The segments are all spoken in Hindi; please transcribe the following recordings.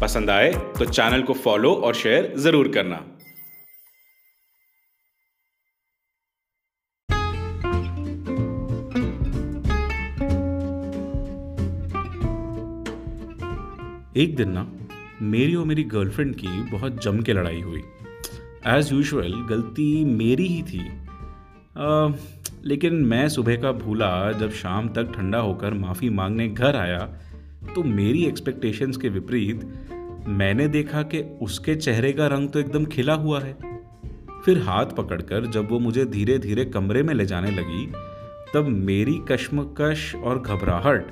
पसंद आए तो चैनल को फॉलो और शेयर ज़रूर करना। एक दिन ना मेरी और मेरी गर्लफ्रेंड की बहुत जम के लड़ाई हुई। एज यूजल गलती मेरी ही थी। आ, लेकिन मैं सुबह का भूला जब शाम तक ठंडा होकर माफ़ी मांगने घर आया तो मेरी एक्सपेक्टेशंस के विपरीत, मैंने देखा कि उसके चेहरे का रंग तो एकदम खिला हुआ है। फिर हाथ पकड़कर जब वो मुझे धीरे धीरे कमरे में ले जाने लगी, तब मेरी कश्मकश और घबराहट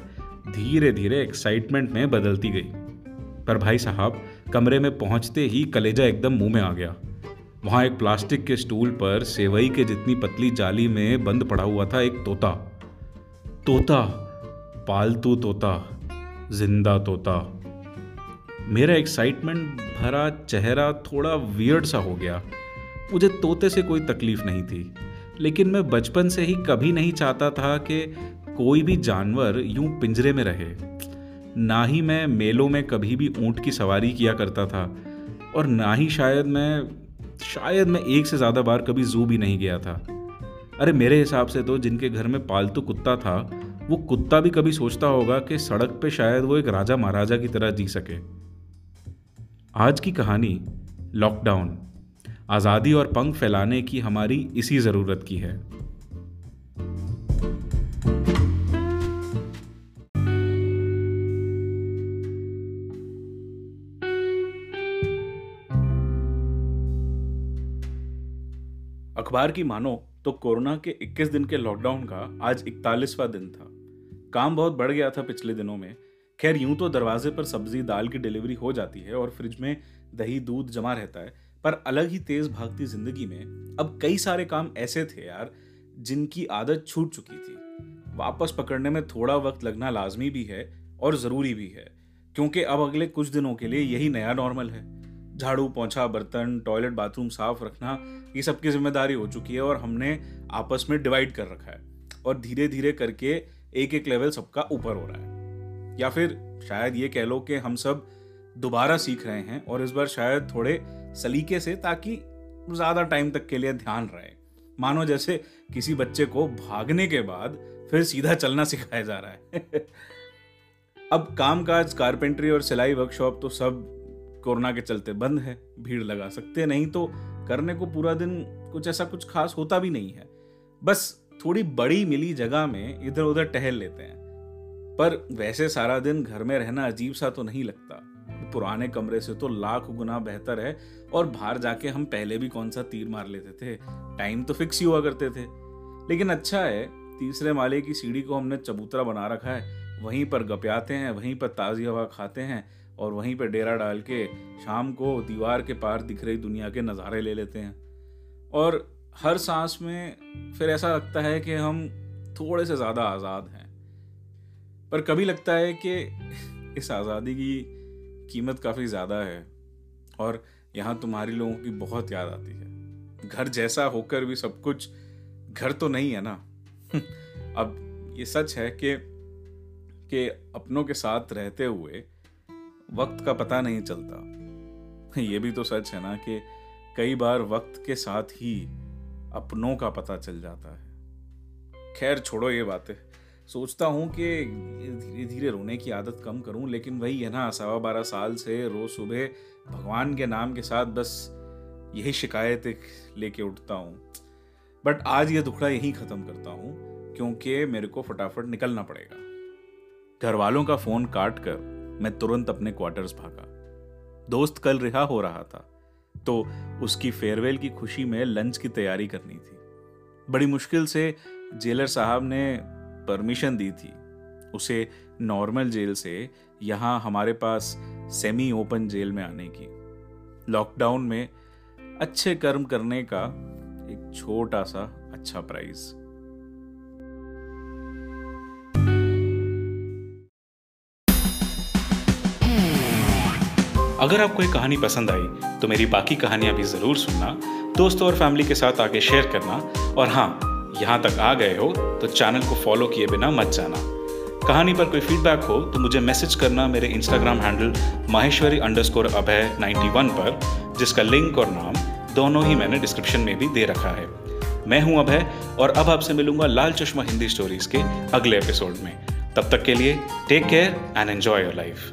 धीरे धीरे एक्साइटमेंट में बदलती गई। पर भाई साहब, कमरे में पहुँचते ही कलेजा एकदम मुँह में आ गया। वहाँ एक प्लास्टिक के स्टूल पर सेवई के जितनी पतली जाली में बंद पड़ा हुआ था एक तोता। तोता, पालतू तोता। ज़िंदा तोता। मेरा एक्साइटमेंट भरा चेहरा थोड़ा वियर्ड सा हो गया। मुझे तोते से कोई तकलीफ़ नहीं थी। लेकिन मैं बचपन से ही कभी नहीं चाहता था कि कोई भी जानवर यूँ पिंजरे में रहे। ना ही मैं मेलों में कभी भी ऊँट की सवारी किया करता था। और ना ही शायद मैं शायद मैं एक से ज़्यादा बार कभी जू भी नहीं गया था। अरे मेरे हिसाब से तो जिनके घर में पालतू कुत्ता था वो कुत्ता भी कभी सोचता होगा कि सड़क पे शायद वो एक राजा महाराजा की तरह जी सके। आज की कहानी लॉकडाउन आज़ादी और पंख फैलाने की हमारी इसी ज़रूरत की है। अखबार की मानो तो कोरोना के 21 दिन के लॉकडाउन का आज इकतालीसवां दिन था। काम बहुत बढ़ गया था पिछले दिनों में। खैर, यूँ तो दरवाजे पर सब्ज़ी दाल की डिलीवरी हो जाती है और फ्रिज में दही, दूध जमा रहता है, पर अलग ही तेज भागती ज़िंदगी में अब कई सारे काम ऐसे थे यार, जिनकी आदत छूट चुकी थी। वापस पकड़ने में थोड़ा वक्त लगना लाजमी भी है और ज़रूरी भी है, क्योंकि अब अगले कुछ दिनों के लिए यही नया नॉर्मल है। झाड़ू, पोछा, बर्तन, टॉयलेट, बाथरूम साफ़ रखना, ये सबकी ज़िम्मेदारी हो चुकी है और हमने आपस में डिवाइड कर रखा है। और धीरे धीरे करके एक एक लेवल सबका ऊपर हो रहा है। या फिर शायद ये कह लो कि हम सब दोबारा सीख रहे हैं और इस बार शायद थोड़े सलीके से ताकि ज़्यादा टाइम तक के लिए ध्यान रहे। मानो जैसे किसी बच्चे को भागने के बाद फिर सीधा चलना सिखाया जा रहा है। अब कामकाज कारपेंट्री और सिलाई वर्कशॉप तो सब कोरोना के चलते बंद है। भीड़ लगा सकते नहीं तो करने को पूरा दिन कुछ ऐसा कुछ खास होता भी नहीं है। बस थोड़ी बड़ी मिली जगह में इधर उधर टहल लेते हैं। पर वैसे सारा दिन घर में रहना अजीब सा तो नहीं लगता। पुराने कमरे से तो लाख गुना बेहतर है और बाहर जाके हम पहले भी कौन सा तीर मार लेते थे। टाइम तो फिक्स ही हुआ करते थे। लेकिन अच्छा है, तीसरे माले की सीढ़ी को हमने चबूतरा बना रखा है। वहीं पर गप्याते हैं, वहीं पर ताज़ी हवा खाते हैं और वहीं पर डेरा डाल के शाम को दीवार के पार दिख रही दुनिया के नज़ारे ले लेते हैं। और हर सांस में फिर ऐसा लगता है कि हम थोड़े से ज़्यादा आज़ाद हैं। पर कभी लगता है कि इस आज़ादी की कीमत काफ़ी ज़्यादा है और यहाँ तुम्हारी लोगों की बहुत याद आती है। घर जैसा होकर भी सब कुछ घर तो नहीं है ना? अब ये सच है कि कि अपनों के साथ रहते हुए वक्त का पता नहीं चलता। ये भी तो सच है ना कि कई बार वक्त के साथ ही अपनों का पता चल जाता है। खैर, छोड़ो ये बातें। सोचता हूँ कि धीरे धीरे रोने की आदत कम करूँ, लेकिन वही है ना, सवा बारह साल से रोज सुबह भगवान के नाम के साथ बस यही शिकायत लेके उठता हूँ। बट आज ये दुखड़ा यहीं ख़त्म करता हूँ, क्योंकि मेरे को फटाफट निकलना पड़ेगा। घर वालों का फ़ोन काट कर मैं तुरंत अपने क्वार्टर्स भागा। दोस्त कल रिहा हो रहा था। तो उसकी फेयरवेल की खुशी में लंच की तैयारी करनी थी। बड़ी मुश्किल से जेलर साहब ने परमिशन दी थी। उसे नॉर्मल जेल से यहाँ हमारे पास सेमी ओपन जेल में आने की। लॉकडाउन में अच्छे कर्म करने का एक छोटा सा अच्छा प्राइज अगर आपको ये कहानी पसंद आई तो मेरी बाकी कहानियाँ भी ज़रूर सुनना, दोस्तों और फैमिली के साथ आगे शेयर करना, और हाँ यहाँ तक आ गए हो तो चैनल को फॉलो किए बिना मत जाना। कहानी पर कोई फीडबैक हो तो मुझे मैसेज करना मेरे Instagram handle Maheshwari under Abhay ninety one पर, जिसका लिंक और नाम दोनों ही मैंने डिस्क्रिप्शन में भी दे रखा है। मैं हूँ अभय, और अब आपसे मिलूँगा लाल चश्मा हिंदी स्टोरीज के अगले एपिसोड में। तब तक के लिए take care and enjoy your life